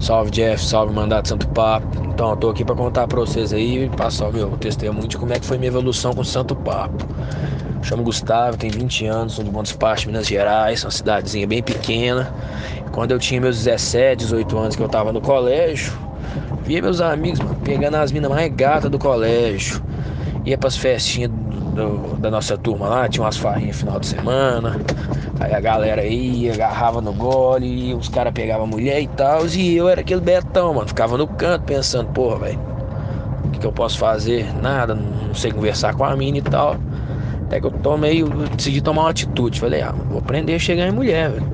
Salve Jeff, salve Mandato Santo Papo. Então, eu tô aqui para contar para vocês aí, passar meu testemunho de como é que foi minha evolução com o Santo Papo. Chamo Gustavo, tenho 20 anos, sou de Montes Pastos, Minas Gerais, uma cidadezinha bem pequena. Quando eu tinha meus 17, 18 anos que eu tava no colégio, via meus amigos mano, pegando as minas mais gatas do colégio. Ia pras festinhas do, da nossa turma lá, tinha umas farrinhas final de semana. Aí a galera ia, agarrava no gole, os caras pegavam mulher e tal. E eu era aquele betão, mano. Ficava no canto pensando, porra, velho, o que, que, eu posso fazer? Nada, não sei conversar com a mina e tal. Até que eu tomei, eu decidi tomar uma atitude. Falei, ah, vou aprender a chegar em mulher, velho.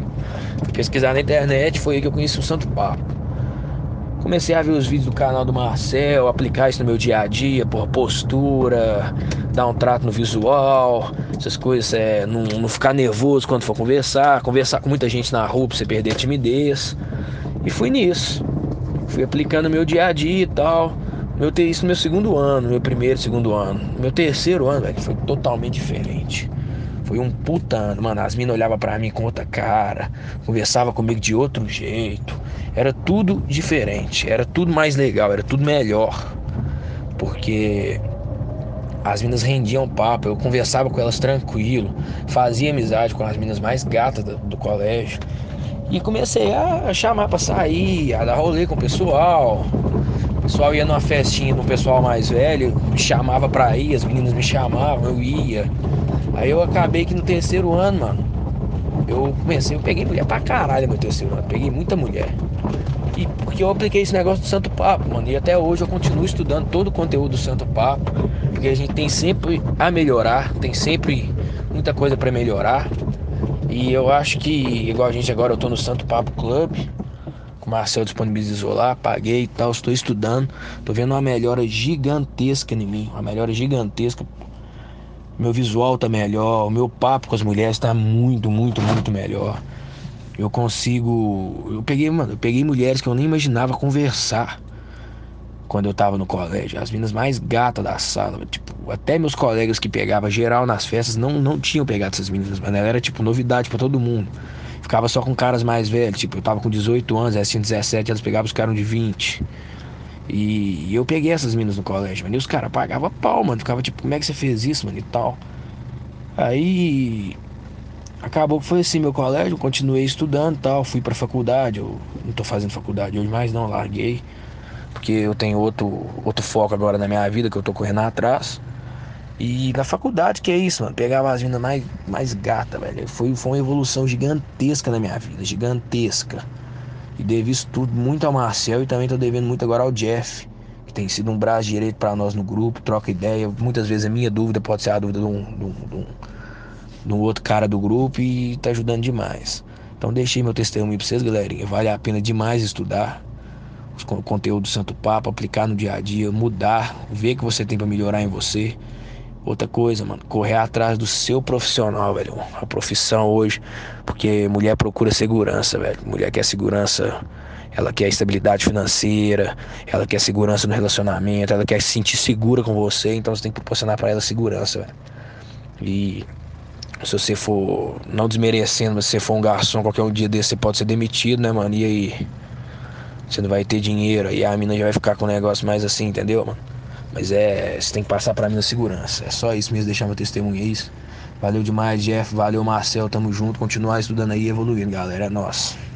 Pesquisar na internet, foi aí que eu conheci o Santo Papo. Comecei a ver os vídeos do canal do Marcel, aplicar isso no meu dia a dia, por postura, dar um trato no visual, essas coisas, é, não, não ficar nervoso quando for conversar, conversar com muita gente na rua pra você perder a timidez. E fui nisso. Fui aplicando meu dia a dia e tal. Meu, isso no meu segundo ano, meu primeiro, segundo ano. Meu terceiro ano, velho, foi totalmente diferente. Foi um puta ano, mano. As minas olhavam pra mim com outra cara, conversava comigo de outro jeito. Era tudo diferente, era tudo mais legal, era tudo melhor. Porque as minas rendiam papo, eu conversava com elas tranquilo, fazia amizade com as minas mais gatas do, do colégio. E comecei a chamar pra sair, a dar rolê com o pessoal. O pessoal ia numa festinha no pessoal mais velho, me chamava pra ir, as meninas me chamavam, eu ia. Aí eu acabei que no terceiro ano, mano, eu comecei, eu peguei mulher pra caralho no terceiro ano, peguei muita mulher. E porque eu apliquei esse negócio do Santo Papo, mano, e até hoje eu continuo estudando todo o conteúdo do Santo Papo, porque a gente tem sempre a melhorar, tem sempre muita coisa para melhorar. E eu acho que, igual a gente agora, eu tô no Santo Papo Club, o Marcel disponibilizou lá, paguei e tal, estou estudando, tô vendo uma melhora gigantesca em mim, uma melhora gigantesca meu visual tá melhor, o meu papo com as mulheres tá muito, muito, muito melhor. Eu consigo. Eu peguei, mano, eu peguei mulheres que eu nem imaginava conversar quando eu tava no colégio. As meninas mais gatas da sala. Tipo, até meus colegas que pegavam geral nas festas não, não tinham pegado essas meninas, mas ela era tipo novidade para todo mundo. Ficava só com caras mais velhos. Tipo, eu tava com 18 anos, elas tinham 17, elas pegavam os caras de 20. E eu peguei essas minas no colégio, mano. E os caras pagavam pau, mano. Ficava tipo, como é que você fez isso, mano? E tal. Aí. Acabou que foi assim meu colégio. Continuei estudando tal. Fui pra faculdade. Eu não tô fazendo faculdade hoje mais, não. Larguei. Porque eu tenho outro, outro foco agora na minha vida que eu tô correndo atrás. E na faculdade, que é isso, mano. Pegava as minas mais, mais gata, velho. Foi, foi uma evolução gigantesca na minha vida. Gigantesca. E devo isso tudo muito ao Marcel e também tô devendo muito agora ao Jeff, que tem sido um braço direito para nós no grupo, troca ideia. Muitas vezes a minha dúvida pode ser a dúvida de um, de um, de um, um outro cara do grupo e tá ajudando demais. Então deixei meu testemunho pra vocês, galerinha. Vale a pena demais estudar o conteúdo do Santo Papa, aplicar no dia a dia, mudar, ver o que você tem para melhorar em você. Outra coisa, mano, correr atrás do seu profissional, velho. A profissão hoje, porque mulher procura segurança, velho. Mulher quer segurança, ela quer estabilidade financeira, ela quer segurança no relacionamento, ela quer se sentir segura com você, então você tem que proporcionar para ela segurança, velho. E se você for, não desmerecendo, mas se você for um garçom, qualquer um dia desse você pode ser demitido, né, mano? E aí? Você não vai ter dinheiro, aí a mina já vai ficar com um negócio mais assim, entendeu, mano? Mas é, você tem que passar para mim na segurança. É só isso mesmo, deixar meu testemunho, é isso. Valeu demais, Jeff. Valeu, Marcel. Tamo junto. Continuar estudando aí e evoluindo, galera. É nosso.